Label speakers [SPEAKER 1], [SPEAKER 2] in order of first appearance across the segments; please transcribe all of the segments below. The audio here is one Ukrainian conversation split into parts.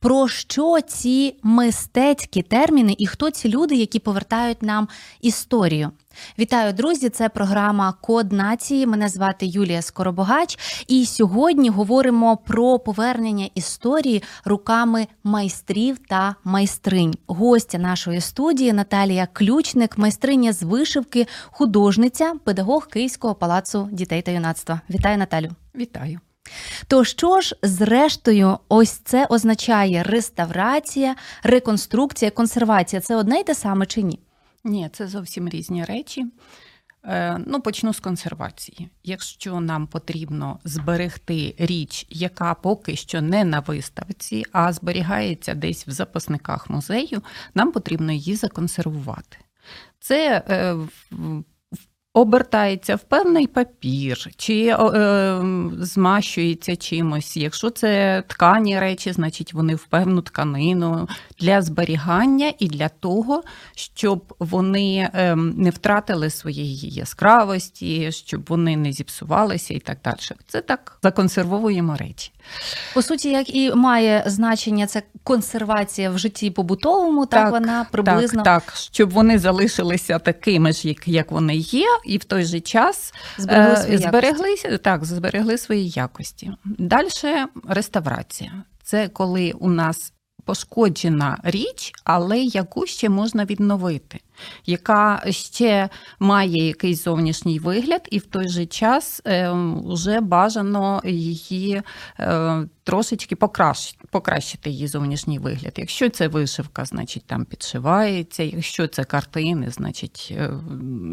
[SPEAKER 1] Про що ці мистецькі терміни і хто ці люди, які повертають нам історію? Вітаю, друзі! Це програма Код нації. Мене звати Юлія Скоробогач, і сьогодні говоримо про повернення історії руками майстрів та майстринь. Гостя нашої студії Наталія Ключник, майстриня з вишивки, художниця, педагог Київського палацу дітей та юнацтва. Вітаю, Наталю!
[SPEAKER 2] Вітаю!
[SPEAKER 1] То що ж, зрештою, ось це означає реставрація, реконструкція, консервація це одне й те саме чи ні?
[SPEAKER 2] Ні, це зовсім різні речі. Е, ну, почну з консервації. Якщо нам потрібно зберегти річ, яка поки що не на виставці, а зберігається десь в запасниках музею, нам потрібно її законсервувати. Це е, обертається в певний папір, чи е, змащується чимось. Якщо це ткані речі, значить вони в певну тканину для зберігання і для того, щоб вони е, не втратили своєї яскравості, щоб вони не зіпсувалися і так далі. Це так законсервовуємо речі.
[SPEAKER 1] По суті, як і має значення це консервація в житті побутовому, так, так вона приблизно
[SPEAKER 2] так, так, щоб вони залишилися такими ж, як як вони є, і в той же час зберегли свої е, збереглися так, зберегли свої якості. Далі реставрація. Це коли у нас пошкоджена річ, але яку ще можна відновити яка ще має якийсь зовнішній вигляд, і в той же час вже ем, бажано її е, трошечки покращити, покращити її зовнішній вигляд. Якщо це вишивка, значить там підшивається, якщо це картини, значить е,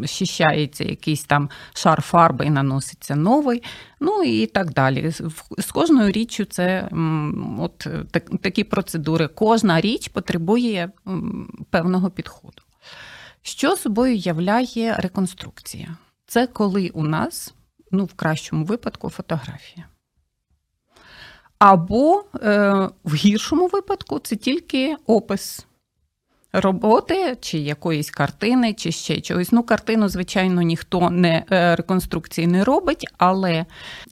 [SPEAKER 2] щищається якийсь там шар фарби і наноситься новий. Ну і так далі. З кожною річчю це от такі процедури. Кожна річ потребує певного підходу. Що собою являє реконструкція? Це коли у нас, ну, в кращому випадку, фотографія. Або е, в гіршому випадку це тільки опис роботи, чи якоїсь картини, чи ще чогось. Ну, картину, звичайно, ніхто не е, реконструкції не робить, але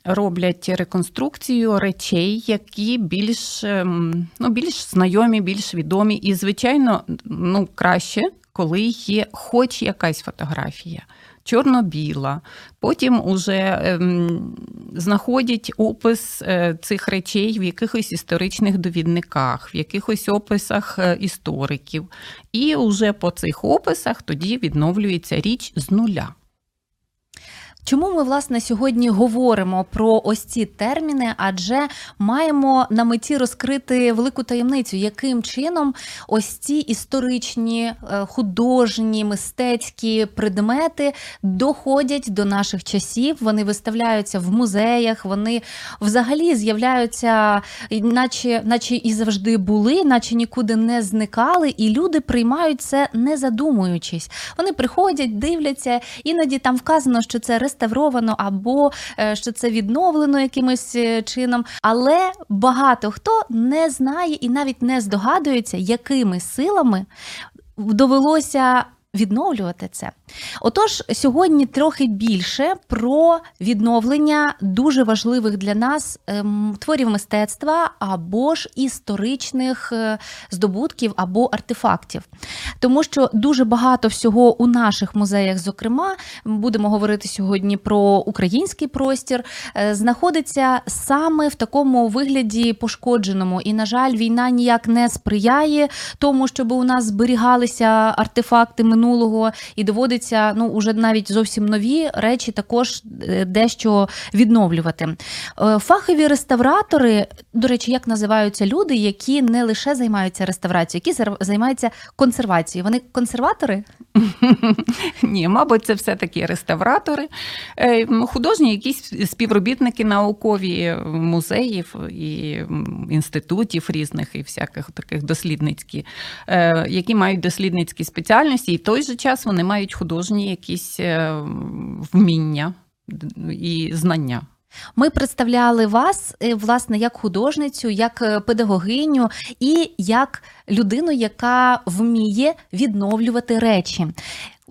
[SPEAKER 2] роблять реконструкцію речей, які більш ем, ну, більш знайомі, більш відомі. І, звичайно, ну, краще коли є хоч якась фотографія, чорно-біла, потім уже ем, знаходять опис е, цих речей в якихось історичних довідниках, в якихось описах е, істориків. І вже по цих описах тоді відновлюється річ з нуля.
[SPEAKER 1] Чому ми власне сьогодні говоримо про ось ці терміни? Адже маємо на меті розкрити велику таємницю, яким чином ось ці історичні, е, художні, мистецькі предмети доходять до наших часів. Вони виставляються в музеях, вони взагалі з'являються, наче, наче і завжди були, наче нікуди не зникали, і люди приймають це не задумуючись. Вони приходять, дивляться, іноді там вказано, що це реставровано або е, що це відновлено якимось е, чином. Але багато хто не знає і навіть не здогадується, якими силами довелося відновлювати це. Отож, сьогодні трохи більше про відновлення дуже важливих для нас ем, творів мистецтва або ж історичних е, здобутків або артефактів. Тому що дуже багато всього у наших музеях, зокрема, будемо говорити сьогодні про український простір, е, знаходиться саме в такому вигляді пошкодженому. І, на жаль, війна ніяк не сприяє тому, щоб у нас зберігалися артефакти минулого минулого, і доводиться ну уже навіть зовсім нові речі також е, дещо відновлювати. Е, фахові реставратори, до речі, як називаються люди, які не лише займаються реставрацією, які займаються консервацією. Вони консерватори?
[SPEAKER 2] Ні, мабуть, це все-таки реставратори, е, художні, якісь співробітники наукові музеїв і інститутів різних і всяких таких дослідницькі, які мають дослідницькі спеціальності, і той же час вони мають художні якісь е, вміння. і знання.
[SPEAKER 1] Ми представляли вас е, власне як художницю, як е, педагогиню і як людину, яка вміє відновлювати речі.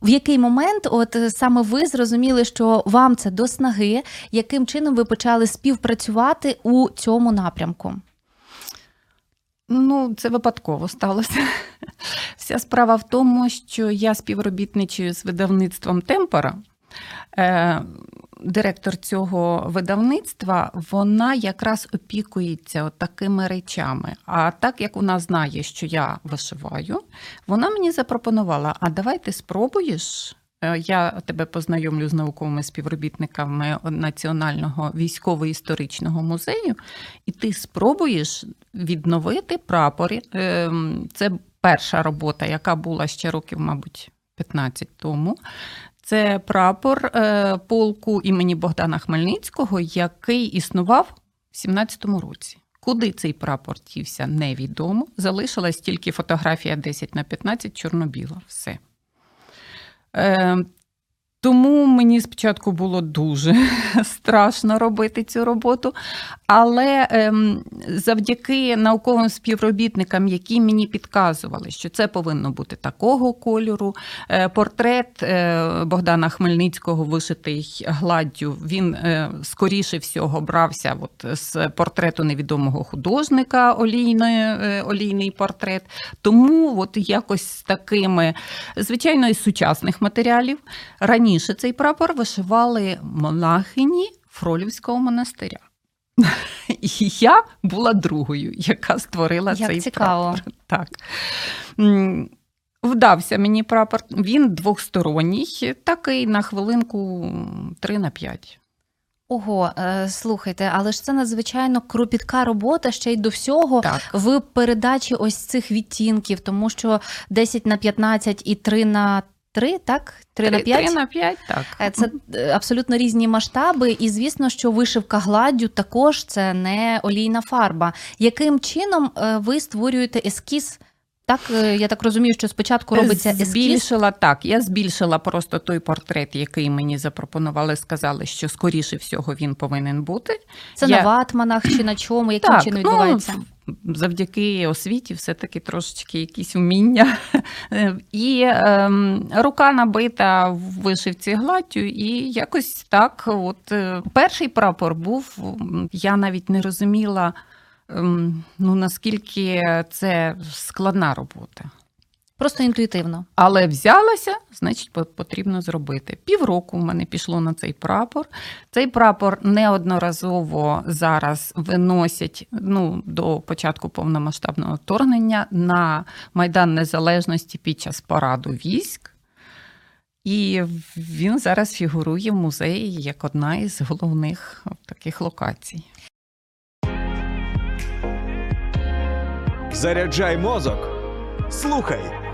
[SPEAKER 1] В який момент, от саме ви зрозуміли, що вам це до снаги, яким чином ви почали співпрацювати у цьому напрямку?
[SPEAKER 2] Ну, це випадково сталося. Вся справа в тому, що я співробітничаю з видавництвом Темпора директор цього видавництва, вона якраз опікується такими речами. А так як вона знає, що я вишиваю, вона мені запропонувала: а давай ти спробуєш. Е, я тебе познайомлю з науковими співробітниками Національного військово-історичного музею, і ти спробуєш відновити прапори. Ем, це перша робота, яка була ще років, мабуть, 15 тому. Це прапор е, полку імені Богдана Хмельницького, який існував в 17-му році. Куди цей прапор тівся, невідомо. Залишилась тільки фотографія 10 на 15 чорно-біла. Все. Е, тому мені спочатку було дуже страшно робити цю роботу. Але ем, завдяки науковим співробітникам, які мені підказували, що це повинно бути такого кольору. Е, портрет е, Богдана Хмельницького, вишитий гладдю, він е, скоріше всього брався от з портрету невідомого художника, олійний, олійний портрет. Тому от якось з такими, звичайно, із сучасних матеріалів. Раніше цей прапор вишивали монахині Фролівського монастиря. І я була другою, яка створила
[SPEAKER 1] Як
[SPEAKER 2] цей
[SPEAKER 1] цікаво.
[SPEAKER 2] прапор. Так. Вдався мені прапор. Він двохсторонній, такий на хвилинку 3 на 5.
[SPEAKER 1] Ого, е, слухайте, але ж це надзвичайно кропітка робота ще й до всього
[SPEAKER 2] так.
[SPEAKER 1] в передачі ось цих відтінків, тому що 10 на 15 і 3 на 3, так? 3 на 5?
[SPEAKER 2] 3 на 5, так.
[SPEAKER 1] Е, це е, абсолютно різні масштаби, і звісно, що вишивка гладдю також це не олійна фарба. Яким чином е, ви створюєте ескіз? Так, я так розумію, що спочатку робиться ескіз?
[SPEAKER 2] Збільшила так. Я збільшила просто той портрет, який мені запропонували, сказали, що скоріше всього він повинен бути.
[SPEAKER 1] Це я... на ватманах чи на чому? Яким
[SPEAKER 2] так,
[SPEAKER 1] чином відбувається?
[SPEAKER 2] Ну, завдяки освіті, все-таки трошечки якісь вміння. І е, рука набита в вишивці гладдю, і якось так. От е, перший прапор був, я навіть не розуміла, е, ну наскільки це складна робота.
[SPEAKER 1] Просто інтуїтивно.
[SPEAKER 2] Але взялася, значить, потрібно зробити. Півроку в мене пішло на цей прапор. Цей прапор неодноразово зараз виносять ну, до початку повномасштабного вторгнення на Майдан Незалежності під час параду військ. І він зараз фігурує в музеї як одна із головних таких локацій.
[SPEAKER 3] Заряджай мозок. Слухай.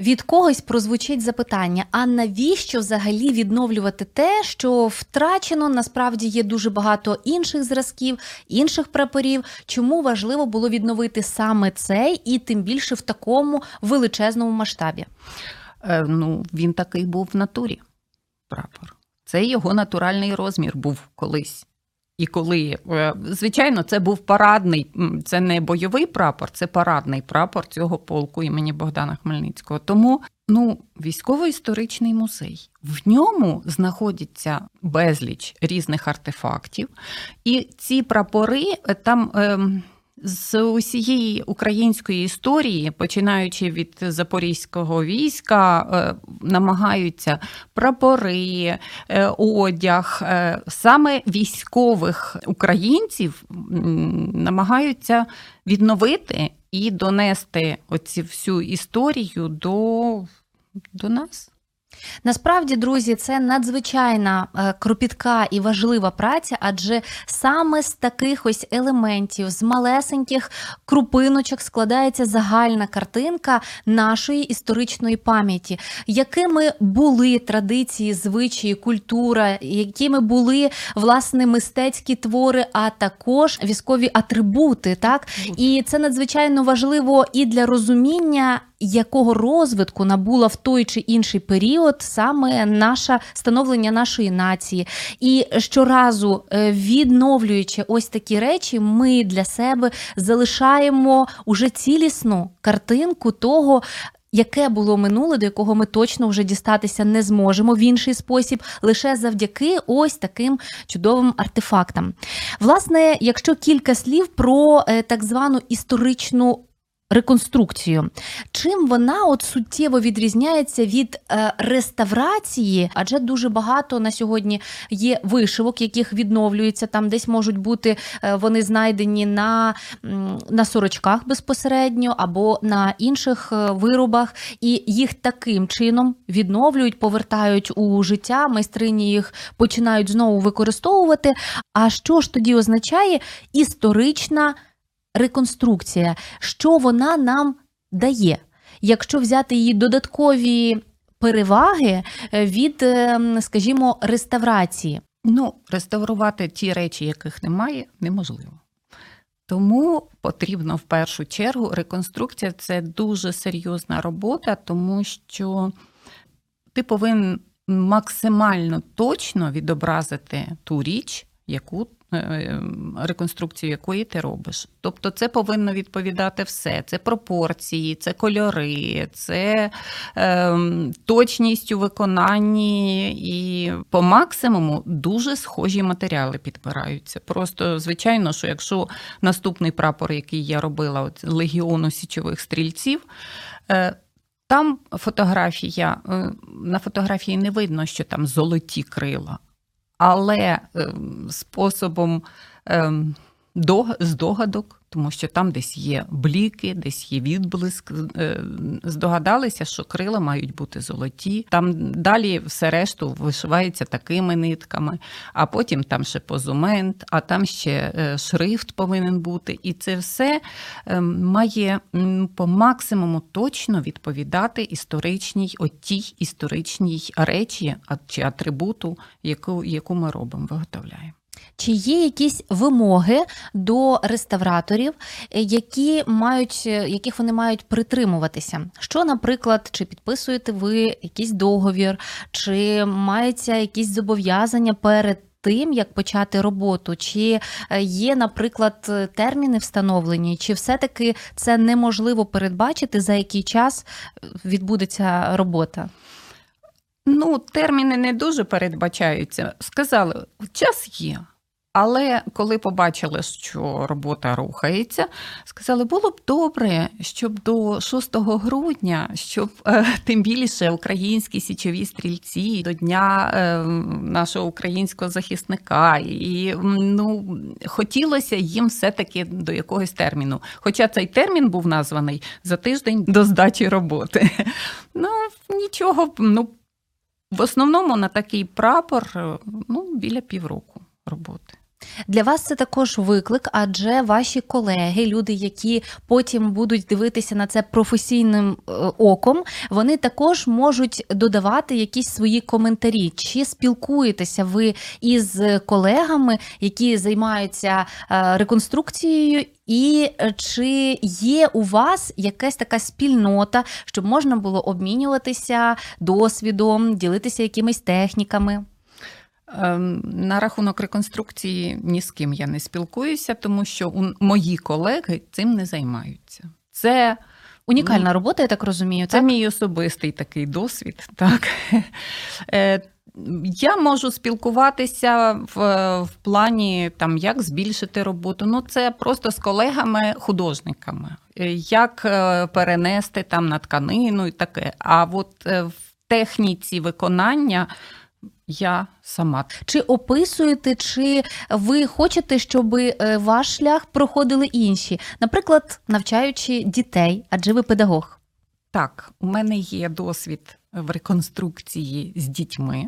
[SPEAKER 1] Від когось прозвучить запитання: а навіщо взагалі відновлювати те, що втрачено? Насправді є дуже багато інших зразків, інших прапорів. Чому важливо було відновити саме цей і тим більше в такому величезному масштабі?
[SPEAKER 2] Е, ну, він такий був в натурі. Прапор. Це його натуральний розмір був колись. І коли, е, звичайно, це був парадний, це не бойовий прапор, це парадний прапор цього полку імені Богдана Хмельницького. Тому ну, військово-історичний музей. В ньому знаходиться безліч різних артефактів, і ці прапори е, там. Е, з усієї української історії, починаючи від запорізького війська, е, намагаються прапори, е, одяг, е, саме військових українців намагаються відновити і донести оці всю історію до, до нас.
[SPEAKER 1] Насправді, друзі, це надзвичайна е, кропітка і важлива праця, адже саме з таких ось елементів, з малесеньких крупиночок складається загальна картинка нашої історичної пам'яті, якими були традиції, звичаї, культура, якими були власне мистецькі твори, а також військові атрибути. Так і це надзвичайно важливо і для розуміння якого розвитку набула в той чи інший період саме наше становлення нашої нації. І щоразу е, відновлюючи ось такі речі, ми для себе залишаємо уже цілісну картинку того. Яке було минуле, до якого ми точно вже дістатися не зможемо в інший спосіб, лише завдяки ось таким чудовим артефактам. Власне, якщо кілька слів про е, так звану історичну реконструкцію. Чим вона от суттєво відрізняється від е, реставрації? Адже дуже багато на сьогодні є вишивок, яких відновлюються там, десь можуть бути е, вони знайдені на на сорочках безпосередньо або на інших е, виробах, і їх таким чином відновлюють, повертають у життя. Майстрині їх починають знову використовувати. А що ж тоді означає історична? Реконструкція, що вона нам дає, якщо взяти її додаткові переваги е, від, е, скажімо, реставрації.
[SPEAKER 2] Ну, реставрувати ті речі, яких немає, неможливо. Тому потрібно в першу чергу реконструкція це дуже серйозна робота, тому що ти повинен максимально точно відобразити ту річ, яку реконструкцію якої ти робиш. Тобто це повинно відповідати все. Це пропорції, це кольори, це е, точність у виконанні і по максимуму дуже схожі матеріали підбираються. Просто, звичайно, що якщо наступний прапор, який я робила, от легіону січових стрільців. Е, там фотографія, е, на фотографії не видно, що там золоті крила але ем, способом ем, здогадок, тому що там десь є бліки, десь є відблиск. Е, здогадалися, що крила мають бути золоті. Там далі все решту вишивається такими нитками, а потім там ще позумент, а там ще е, шрифт повинен бути. І це все ем, має по максимуму точно відповідати історичній, отій історичній речі чи атрибуту, яку, яку ми робимо, виготовляємо.
[SPEAKER 1] Чи є якісь вимоги до реставраторів, е, які мають, е, яких вони мають притримуватися? Що, наприклад, чи підписуєте ви якийсь договір, чи мається якісь зобов'язання перед тим, як почати роботу? Чи е, є, наприклад, терміни встановлені, чи все-таки це неможливо передбачити, за який час відбудеться робота?
[SPEAKER 2] Ну, терміни не дуже передбачаються. Сказали, час є. Але коли побачили, що робота рухається, сказали, було б добре, щоб до 6 грудня, щоб е, тим більше українські січові стрільці до дня е, нашого українського захисника, і ну хотілося їм все-таки до якогось терміну. Хоча цей термін був названий за тиждень до здачі роботи. Ну нічого, ну в основному на такий прапор е, ну біля півроку роботи.
[SPEAKER 1] Для вас це також виклик, адже ваші колеги, люди, які потім будуть дивитися на це професійним е, оком, вони також можуть додавати якісь свої коментарі. Чи спілкуєтеся ви із колегами, які займаються е, реконструкцією, і е, чи є у вас якась така спільнота, щоб можна було обмінюватися досвідом, ділитися якимись техніками?
[SPEAKER 2] Ем, на рахунок реконструкції ні з ким я не спілкуюся, тому що мої колеги цим не займаються. Це
[SPEAKER 1] унікальна робота, я так розумію.
[SPEAKER 2] Це
[SPEAKER 1] так?
[SPEAKER 2] мій особистий такий досвід. Так. Е, я можу спілкуватися в в плані, там, як збільшити роботу. Ну, це просто з колегами-художниками, е, як е, перенести там на тканину і таке. А от в техніці виконання я сама.
[SPEAKER 1] Чи описуєте, чи ви хочете, щоб е, ваш шлях проходили інші, наприклад, навчаючи дітей, адже ви педагог?
[SPEAKER 2] Так, у мене є досвід в реконструкції з дітьми.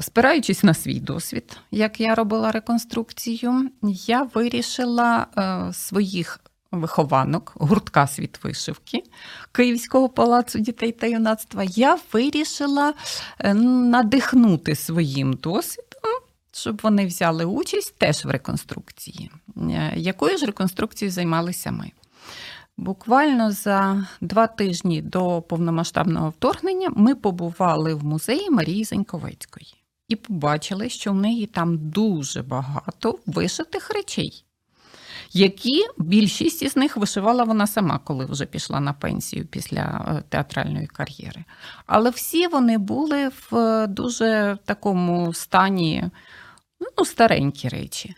[SPEAKER 2] Спираючись на свій досвід, як я робила реконструкцію, я вирішила е, своїх вихованок, гуртка світ вишивки Київського палацу дітей та юнацтва, я вирішила е, надихнути своїм досвідом. Щоб вони взяли участь теж в реконструкції. Е, якою ж реконструкцією займалися ми? Буквально за два тижні до повномасштабного вторгнення ми побували в музеї Марії Заньковецької і побачили, що в неї там дуже багато вишитих речей, які більшість із них вишивала вона сама, коли вже пішла на пенсію після е, театральної кар'єри. Але всі вони були в дуже такому стані ну, старенькі речі.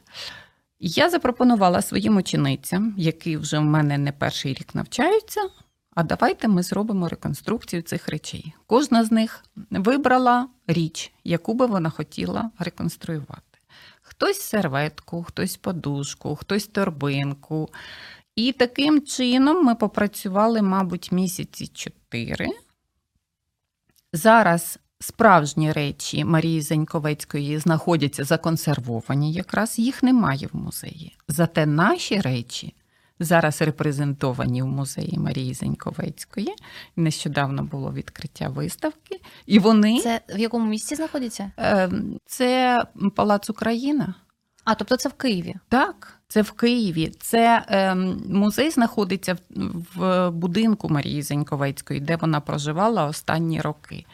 [SPEAKER 2] Я запропонувала своїм ученицям, які вже в мене не перший рік навчаються. А давайте ми зробимо реконструкцію цих речей. Кожна з них вибрала річ, яку би вона хотіла реконструювати. Хтось серветку, хтось подушку, хтось торбинку. І таким чином ми попрацювали, мабуть, місяці чотири. Зараз справжні речі Марії Заньковецької знаходяться законсервовані, якраз їх немає в музеї. Зате наші речі зараз репрезентовані в музеї Марії Заньковецької. Нещодавно було відкриття виставки. І вони
[SPEAKER 1] це в якому місці знаходяться?
[SPEAKER 2] Ем, це Палац Україна.
[SPEAKER 1] А, тобто це в Києві?
[SPEAKER 2] Так, це в Києві. Це е, музей знаходиться в, в будинку Марії Заньковецької, де вона проживала останні роки.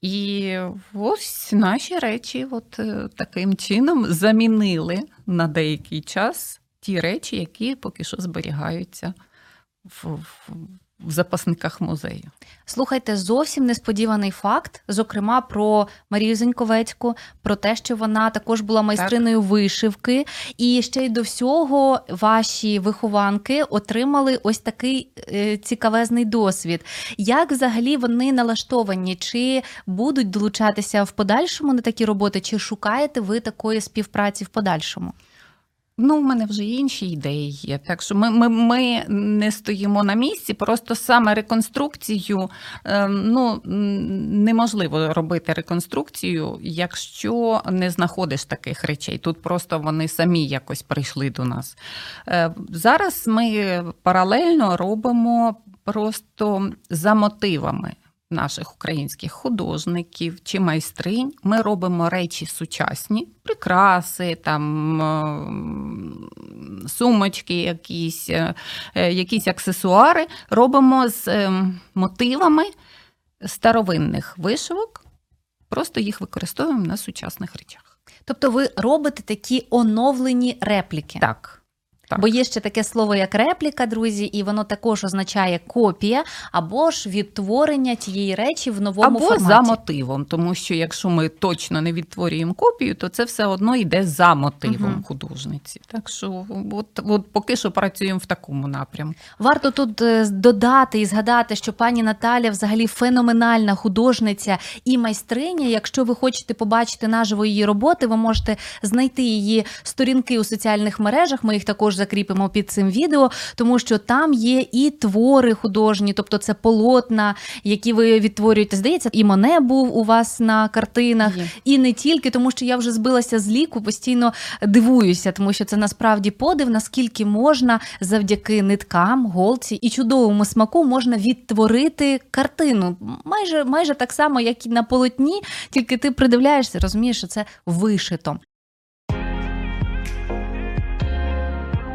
[SPEAKER 2] І ось наші речі, от е, таким чином замінили на деякий час ті речі, які поки що зберігаються в, в, в запасниках музею.
[SPEAKER 1] Слухайте, зовсім несподіваний факт, зокрема про Марію Зеньковецьку, про те, що вона також була майстриною так. вишивки, і ще й до всього ваші вихованки отримали ось такий е, цікавезний досвід. Як взагалі вони налаштовані? Чи будуть долучатися в подальшому на такі роботи, чи шукаєте ви такої співпраці в подальшому?
[SPEAKER 2] Ну, у мене вже інші ідеї є. Так що ми ми, ми не стоїмо на місці, просто саме реконструкцію ем, ну, неможливо робити реконструкцію, якщо не знаходиш таких речей. Тут просто вони самі якось прийшли до нас. Е, зараз ми паралельно робимо просто за мотивами наших українських художників чи майстринь. Ми робимо речі сучасні, прикраси, там е, сумочки, якісь, е, е, якісь аксесуари. Робимо з мотивами старовинних вишивок, просто їх використовуємо на сучасних речах.
[SPEAKER 1] Тобто ви робите такі оновлені репліки?
[SPEAKER 2] Так.
[SPEAKER 1] Так. Бо є ще таке слово, як репліка, друзі, і воно також означає копія або ж відтворення тієї речі в новому
[SPEAKER 2] або
[SPEAKER 1] форматі.
[SPEAKER 2] за мотивом, тому що якщо ми точно не відтворюємо копію, то це все одно йде за мотивом угу. художниці. Так що, от, от поки що працюємо в такому напрямку.
[SPEAKER 1] Варто тут е, додати і згадати, що пані Наталя взагалі феноменальна художниця і майстриня. Якщо ви хочете побачити наживо її роботи, ви можете знайти її сторінки у соціальних мережах. Ми їх також закріпимо під цим відео, тому що там є і твори художні, тобто це полотна, які ви відтворюєте. Здається, і Моне був у вас на картинах, є. і не тільки, тому що я вже збилася з ліку, постійно дивуюся, тому що це насправді подив, наскільки можна завдяки ниткам, голці і чудовому смаку можна відтворити картину. Майже майже так само, як і на полотні, тільки ти придивляєшся, розумієш, що це вишито.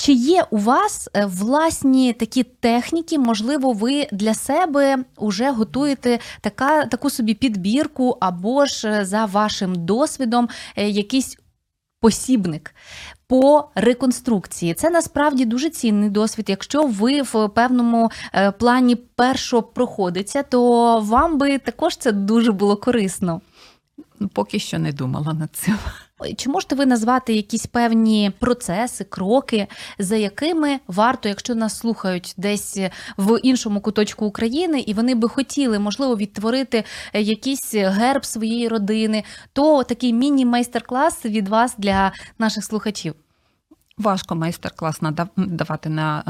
[SPEAKER 1] Чи є у вас е, власні такі техніки? Можливо, ви для себе вже готуєте така, таку собі підбірку, або ж е, за вашим досвідом е, якісь посібник по реконструкції. Це насправді дуже цінний досвід. Якщо ви в певному плані першо проходиться, то вам би також це дуже було корисно.
[SPEAKER 2] Ну, Поки що не думала над цим.
[SPEAKER 1] Чи можете ви назвати якісь певні процеси, кроки, за якими варто, якщо нас слухають десь в іншому куточку України, і вони би хотіли, можливо, відтворити якийсь герб своєї родини, то такий міні-майстер-клас від вас для наших слухачів?
[SPEAKER 2] Важко майстер-клас давати на,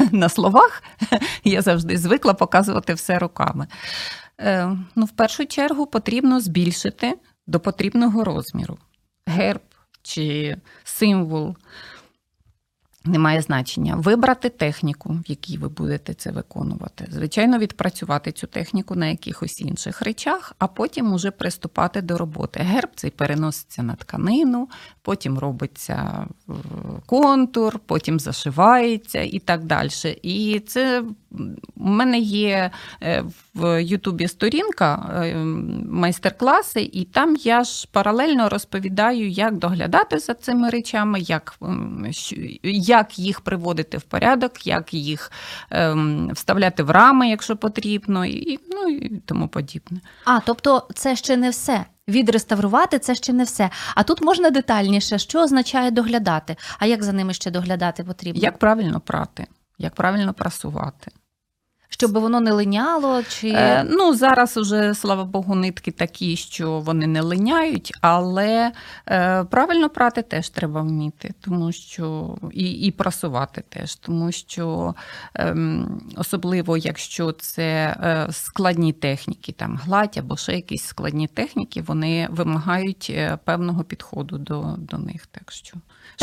[SPEAKER 2] е, на словах. Я завжди звикла показувати все руками. Е, ну, В першу чергу потрібно збільшити до потрібного розміру герб чи символ. Немає значення. Вибрати техніку, в якій ви будете це виконувати. Звичайно, відпрацювати цю техніку на якихось інших речах, а потім уже приступати до роботи. Герб цей переноситься на тканину, потім робиться е, контур, потім зашивається і так далі. І це у мене є е, в Ютубі сторінка е, майстер-класи, і там я ж паралельно розповідаю, як доглядати за цими речами, як як їх приводити в порядок, як їх ем, вставляти в рами, якщо потрібно, і ну, і тому подібне.
[SPEAKER 1] А, тобто це ще не все. Відреставрувати це ще не все. А тут можна детальніше, що означає доглядати. А як за ними ще доглядати потрібно?
[SPEAKER 2] Як правильно прати, як правильно прасувати
[SPEAKER 1] щоб воно не линяло? Чи
[SPEAKER 2] е, ну зараз уже слава Богу, нитки такі, що вони не линяють, але е, правильно прати теж треба вміти, тому що і і прасувати теж, тому що е, особливо якщо це е, складні техніки, там гладь або ще якісь складні техніки, вони вимагають е, певного підходу до, до них. Так що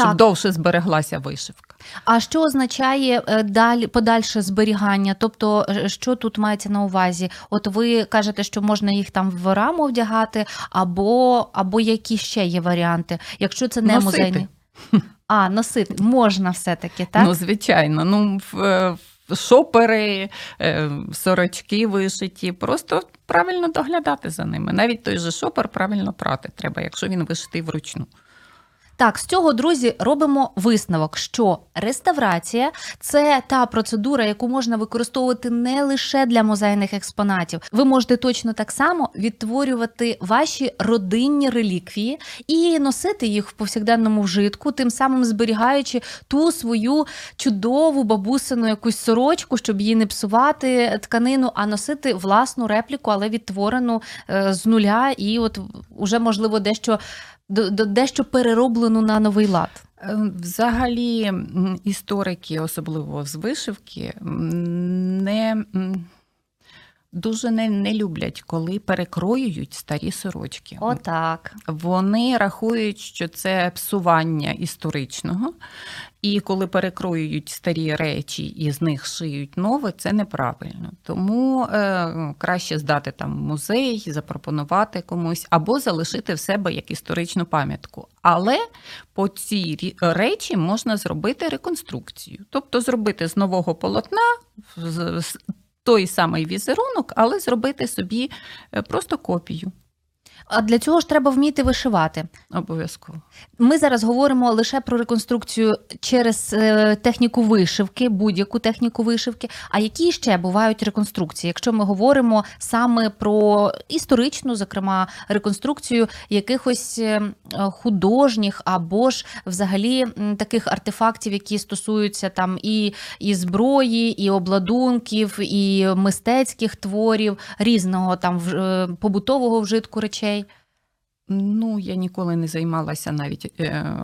[SPEAKER 2] щоб довше збереглася вишивка.
[SPEAKER 1] А що означає е, далі подальше зберігання? Тобто, е, що тут мається на увазі? От ви кажете, що можна їх там в раму вдягати, або або які ще є варіанти, якщо це не
[SPEAKER 2] носити.
[SPEAKER 1] музейний. А, носити можна все-таки, так?
[SPEAKER 2] Ну, звичайно. Ну, в Шопери, е, сорочки вишиті, просто правильно доглядати за ними. Навіть той же шопер правильно прати треба, якщо він вишитий вручну.
[SPEAKER 1] Так, з цього, друзі, робимо висновок, що реставрація це та процедура, яку можна використовувати не лише для музейних експонатів. Ви можете точно так само відтворювати ваші родинні реліквії і носити їх в повсякденному вжитку, тим самим зберігаючи ту свою чудову бабусину якусь сорочку, щоб її не псувати тканину, а носити власну репліку, але відтворену е, з нуля, і от уже можливо дещо дещо перероблену на новий лад.
[SPEAKER 2] Е, взагалі, історики, особливо з вишивки, не дуже не, не люблять, коли перекроюють старі сорочки.
[SPEAKER 1] Отак.
[SPEAKER 2] Вони рахують, що це псування історичного, і коли перекроюють старі речі і з них шиють нове, це неправильно. Тому е, краще здати там музей, запропонувати комусь або залишити в себе як історичну пам'ятку. Але по цій речі можна зробити реконструкцію, тобто зробити з нового полотна. Той самий візерунок, але зробити собі е, просто копію.
[SPEAKER 1] А для цього ж треба вміти вишивати.
[SPEAKER 2] Обов'язково.
[SPEAKER 1] Ми зараз говоримо лише про реконструкцію через е, техніку вишивки, будь-яку техніку вишивки. А які ще бувають реконструкції? Якщо ми говоримо саме про історичну, зокрема, реконструкцію якихось е, художніх або ж взагалі таких артефактів, які стосуються там і, і зброї, і обладунків, і мистецьких творів, різного там е, побутового вжитку речей.
[SPEAKER 2] Ну, я ніколи не займалася навіть е,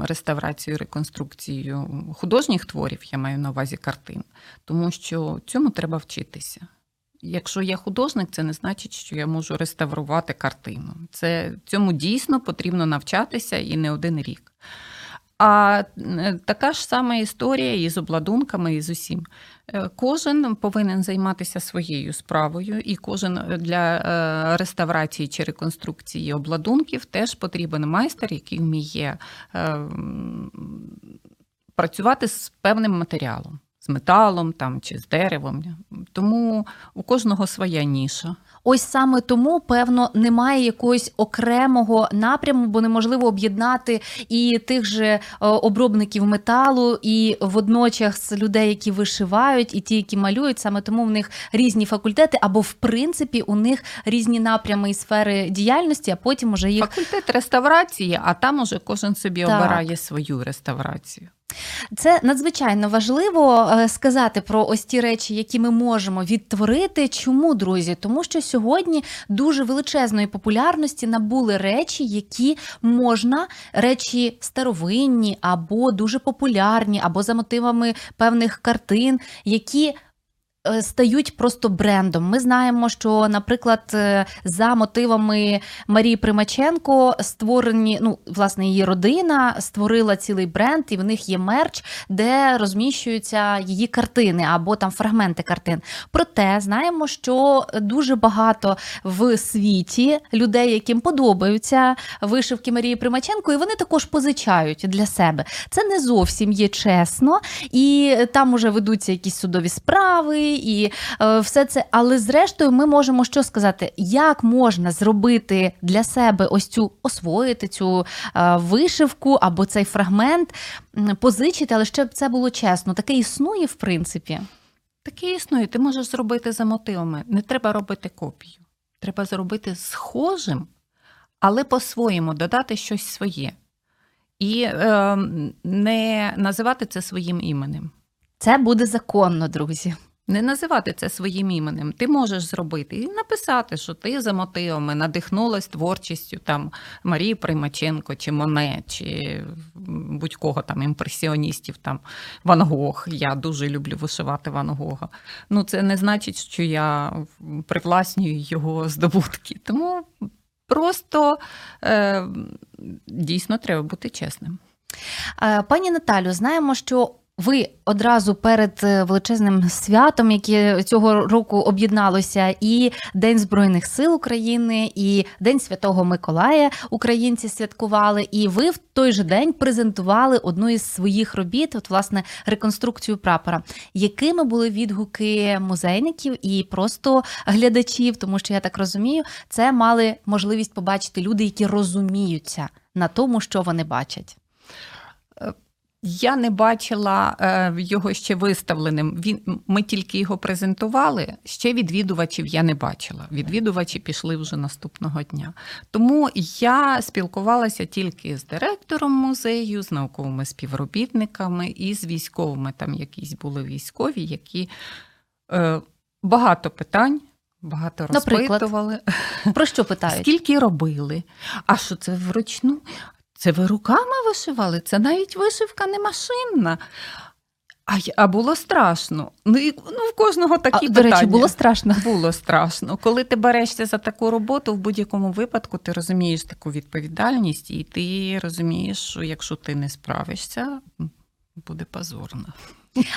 [SPEAKER 2] реставрацією, реконструкцією художніх творів, я маю на увазі картин, тому що цьому треба вчитися. Якщо я художник, це не значить, що я можу реставрувати картину. Це Цьому дійсно потрібно навчатися і не один рік. А е, така ж сама історія і з обладунками, і з усім. Е, кожен повинен займатися своєю справою, і кожен для е, реставрації чи реконструкції обладунків теж потрібен майстер, який вміє працювати з певним матеріалом. З металом там чи з деревом, тому у кожного своя ніша.
[SPEAKER 1] Ось саме тому, певно, немає якогось окремого напряму, бо неможливо об'єднати і тих же е, обробників металу, і водночас людей, які вишивають, і ті, які малюють. Саме тому в них різні факультети, або в принципі у них різні напрями і сфери діяльності, а потім уже їх
[SPEAKER 2] факультет реставрації, а там уже кожен собі так. обирає свою реставрацію.
[SPEAKER 1] Це надзвичайно важливо е, сказати про ось ті речі, які ми можемо відтворити. Чому, друзі? Тому що сьогодні дуже величезної популярності набули речі, які можна, речі старовинні або дуже популярні, або за мотивами певних картин, які стають просто брендом. Ми знаємо, що, наприклад, е, за мотивами Марії Примаченко створені, ну, власне, її родина створила цілий бренд, і в них є мерч, де розміщуються її картини або там фрагменти картин. Проте знаємо, що дуже багато в світі людей, яким подобаються вишивки Марії Примаченко, і вони також позичають для себе. Це не зовсім є чесно, і там уже ведуться якісь судові справи і е, все це. Але зрештою, ми можемо що сказати, як можна зробити для себе ось цю освоїти цю е, вишивку або цей фрагмент, позичити, але щоб це було чесно. Таке існує, в принципі.
[SPEAKER 2] Таке існує. Ти можеш зробити за мотивами. Не треба робити копію. Треба зробити схожим, але по-своєму додати щось своє. І е, не називати це своїм іменем.
[SPEAKER 1] Це буде законно, друзі.
[SPEAKER 2] Не називати це своїм іменем. Ти можеш зробити і написати, що ти за мотивами надихнулась творчістю там Марії Примаченко, чи Моне, чи будь-кого там імпресіоністів, там Ван Гог. Я дуже люблю вишивати Ван Гога. Ну, це не значить, що я привласнюю його здобутки. Тому просто е, дійсно треба бути чесним.
[SPEAKER 1] Е, пані Наталю, знаємо, що ви одразу перед е, величезним святом, яке цього року об'єдналося, і День Збройних сил України, і День Святого Миколая українці святкували. І ви в той же день презентували одну із своїх робіт, от власне реконструкцію прапора. Якими були відгуки музейників і просто глядачів? Тому що я так розумію, це мали можливість побачити люди, які розуміються на тому, що вони бачать.
[SPEAKER 2] Я не бачила е, його ще виставленим. Він ми тільки його презентували. Ще відвідувачів я не бачила. Відвідувачі пішли вже наступного дня. Тому я спілкувалася тільки з директором музею, з науковими співробітниками і з військовими. Там якісь були військові, які е, багато питань. Багато розпитували.
[SPEAKER 1] Наприклад, Про що питають?
[SPEAKER 2] Скільки робили? А що це вручну? Це ви руками вишивали? Це навіть вишивка не машинна. А а було страшно. Ну і ну, в кожного такі а,
[SPEAKER 1] питання. До речі, було страшно.
[SPEAKER 2] Було страшно. Коли ти берешся за таку роботу, в будь-якому випадку ти розумієш таку відповідальність, і ти розумієш, що якщо ти не справишся, буде позорно.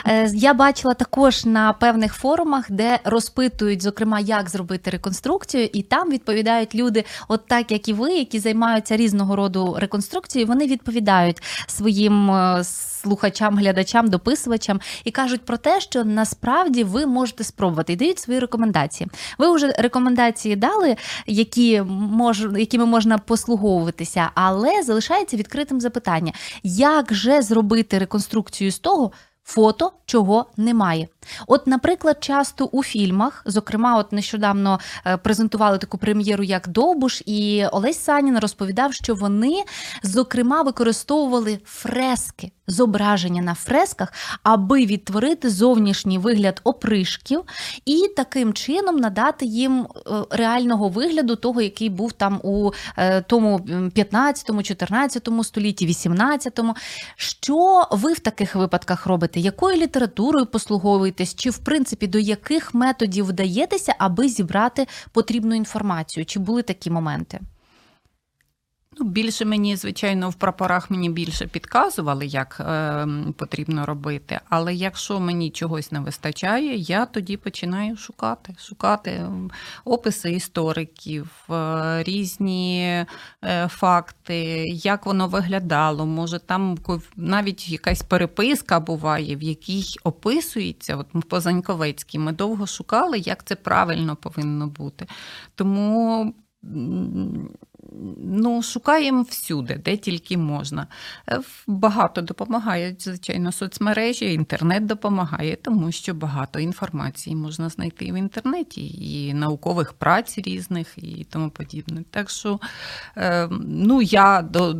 [SPEAKER 1] Е, я бачила також на певних форумах, де розпитують, зокрема, як зробити реконструкцію, і там відповідають люди, от так як і ви, які займаються різного роду реконструкцією, вони відповідають своїм е, слухачам, глядачам, дописувачам і кажуть про те, що насправді ви можете спробувати і дають свої рекомендації. Ви вже рекомендації дали, які мож, якими можна послуговуватися, але залишається відкритим запитання, як же зробити реконструкцію з того фото, чого немає. От, наприклад, часто у фільмах, зокрема, от нещодавно е, презентували таку прем'єру, як Довбуш, і Олесь Санін розповідав, що вони зокрема використовували фрески, зображення на фресках, аби відтворити зовнішній вигляд опришків і таким чином надати їм е, реального вигляду, того, який був там у е, тому 15-14 столітті, 18-му. Що ви в таких випадках робите? Якою літературою послуговуєтесь? Чи в принципі до яких методів вдаєтеся, аби зібрати потрібну інформацію? Чи були такі моменти?
[SPEAKER 2] Ну, Більше мені, звичайно, в прапорах мені більше підказували, як е, потрібно робити. Але якщо мені чогось не вистачає, я тоді починаю шукати, шукати описи істориків, е, різні е, факти, як воно виглядало. Може, там навіть якась переписка буває, в якій описується. От по Заньковецькій ми довго шукали, як це правильно повинно бути. Тому ну, шукаємо всюди, де тільки можна. Е, багато допомагають, звичайно, соцмережі, інтернет допомагає, тому що багато інформації можна знайти в інтернеті, і наукових праць різних і тому подібне. Так що е, ну, я до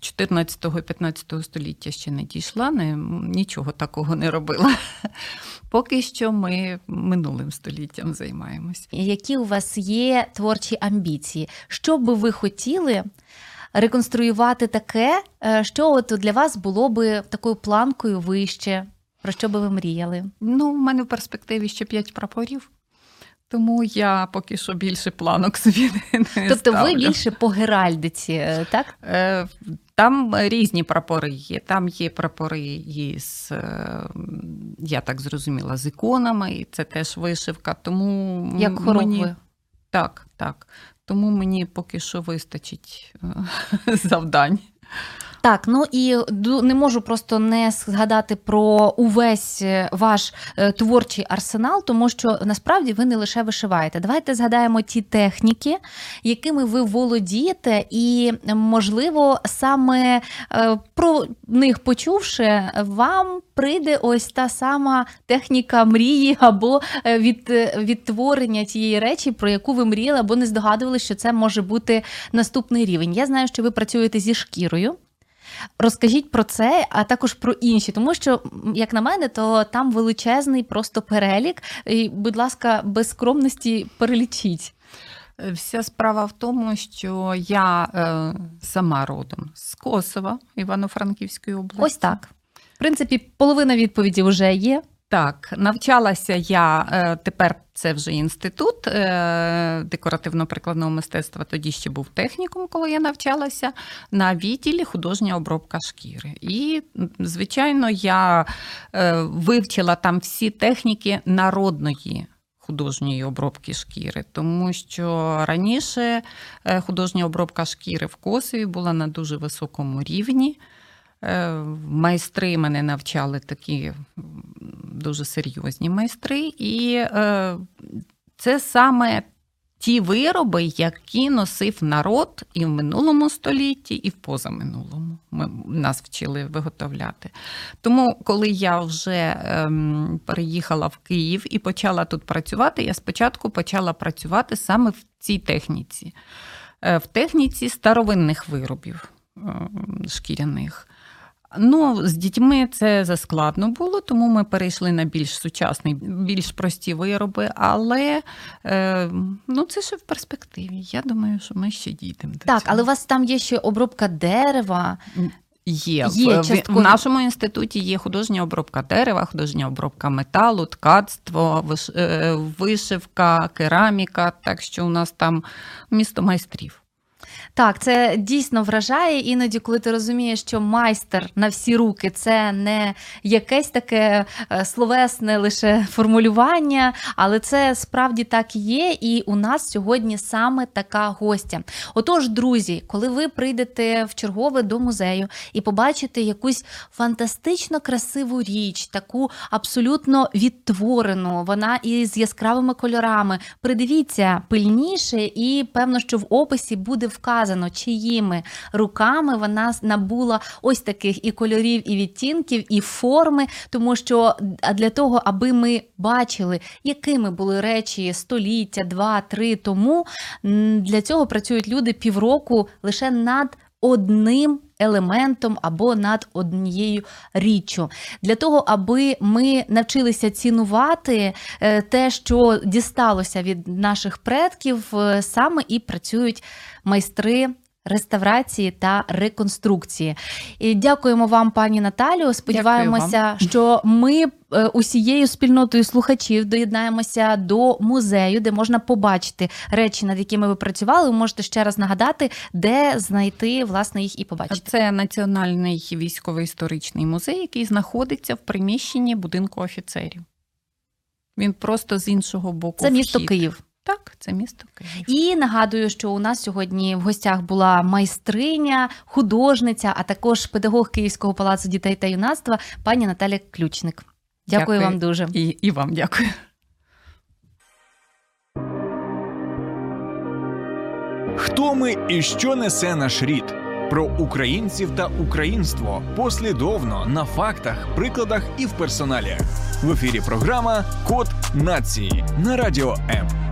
[SPEAKER 2] 14-15 століття ще не дійшла, не, нічого такого не робила. Поки що ми минулим століттям займаємось.
[SPEAKER 1] Які у вас є творчі амбіції? Що би ви хотіли реконструювати таке, е, що от для вас було би такою планкою вище? Про що би ви мріяли?
[SPEAKER 2] Ну, в мене в перспективі ще п'ять прапорів. Тому я поки що більше планок собі не
[SPEAKER 1] Тобто
[SPEAKER 2] ставлю.
[SPEAKER 1] ви більше по геральдиці, е, так?
[SPEAKER 2] Е, там різні прапори є. Там є прапори із, я так зрозуміла, з іконами, і це теж вишивка. Тому
[SPEAKER 1] Як хоругви.
[SPEAKER 2] Так, так. Тому мені поки що вистачить завдань.
[SPEAKER 1] Так, ну і не можу просто не згадати про увесь е, ваш е, творчий арсенал, тому що насправді ви не лише вишиваєте. Давайте згадаємо ті техніки, якими ви володієте, і можливо саме е, про них почувши, вам прийде ось та сама техніка мрії або від, відтворення тієї речі, про яку ви мріяли, або не здогадували, що це може бути наступний рівень. Я знаю, що ви працюєте зі шкірою. Розкажіть про це, а також про інші, тому що, як на мене, то там величезний просто перелік. І, Будь ласка, без скромності перелічіть.
[SPEAKER 2] Вся справа в тому, що я е, сама родом з Косова, Івано-Франківської області.
[SPEAKER 1] Ось так. В принципі, половина відповіді вже є.
[SPEAKER 2] Так, навчалася я е, тепер це вже інститут е, декоративно-прикладного мистецтва. Тоді ще був технікум, коли я навчалася на відділі художня обробка шкіри. І, звичайно, я е, вивчила там всі техніки народної. Художньої обробки шкіри, тому що раніше художня обробка шкіри в Косові була на дуже високому рівні. Е, майстри мене навчали такі дуже серйозні майстри, і е, це саме ті вироби, які носив народ і в минулому столітті, і в позаминулому. Ми нас вчили виготовляти. Тому, коли я вже ем, переїхала в Київ і почала тут працювати, я спочатку почала працювати саме в цій техніці, е, в техніці старовинних виробів ем, шкіряних. Ну, з дітьми це заскладно було, тому ми перейшли на більш сучасні, більш прості вироби, але е, ну, це ще в перспективі. Я думаю, що ми ще дійдемо.
[SPEAKER 1] Так, цього. але у вас там є ще обробка дерева.
[SPEAKER 2] Є, є в, в нашому інституті є художня обробка дерева, художня обробка металу, ткацтво, е, вишивка, кераміка. Так що у нас там місто майстрів.
[SPEAKER 1] Так, це дійсно вражає. Іноді, коли ти розумієш, що майстер на всі руки це не якесь таке е, словесне лише формулювання, але це справді так і є. І у нас сьогодні саме така гостя. Отож, друзі, коли ви прийдете в чергове до музею і побачите якусь фантастично красиву річ, таку абсолютно відтворену, вона із яскравими кольорами, придивіться пильніше, і певно, що в описі буде вказано, вказано, чиїми руками вона набула ось таких і кольорів, і відтінків, і форми, тому що для того, аби ми бачили, якими були речі століття, два-три тому, для цього працюють люди півроку лише над одним. Елементом або над однією річчю. Для того, аби ми навчилися цінувати е, те, що дісталося від наших предків, е, саме і працюють майстри реставрації та реконструкції. І Дякуємо вам, пані Наталію. Сподіваємося, що ми е, усією спільнотою слухачів доєднаємося до музею, де можна побачити речі, над якими ви працювали. Ви можете ще раз нагадати, де знайти власне їх і побачити.
[SPEAKER 2] Це національний військово-історичний музей, який знаходиться в приміщенні будинку офіцерів. Він просто з іншого боку.
[SPEAKER 1] Це місто
[SPEAKER 2] вхід.
[SPEAKER 1] Київ.
[SPEAKER 2] Так, це місто Київ.
[SPEAKER 1] І нагадую, що у нас сьогодні в гостях була майстриня, художниця, а також педагог Київського палацу дітей та юнацтва, пані Наталя Ключник. Дякую,
[SPEAKER 2] Дякую.
[SPEAKER 1] вам дуже.
[SPEAKER 2] І, і вам дякую.
[SPEAKER 3] Хто ми і що несе наш рід? Про українців та українство послідовно на фактах, прикладах і в персоналі. В ефірі програма Код нації на радіо М.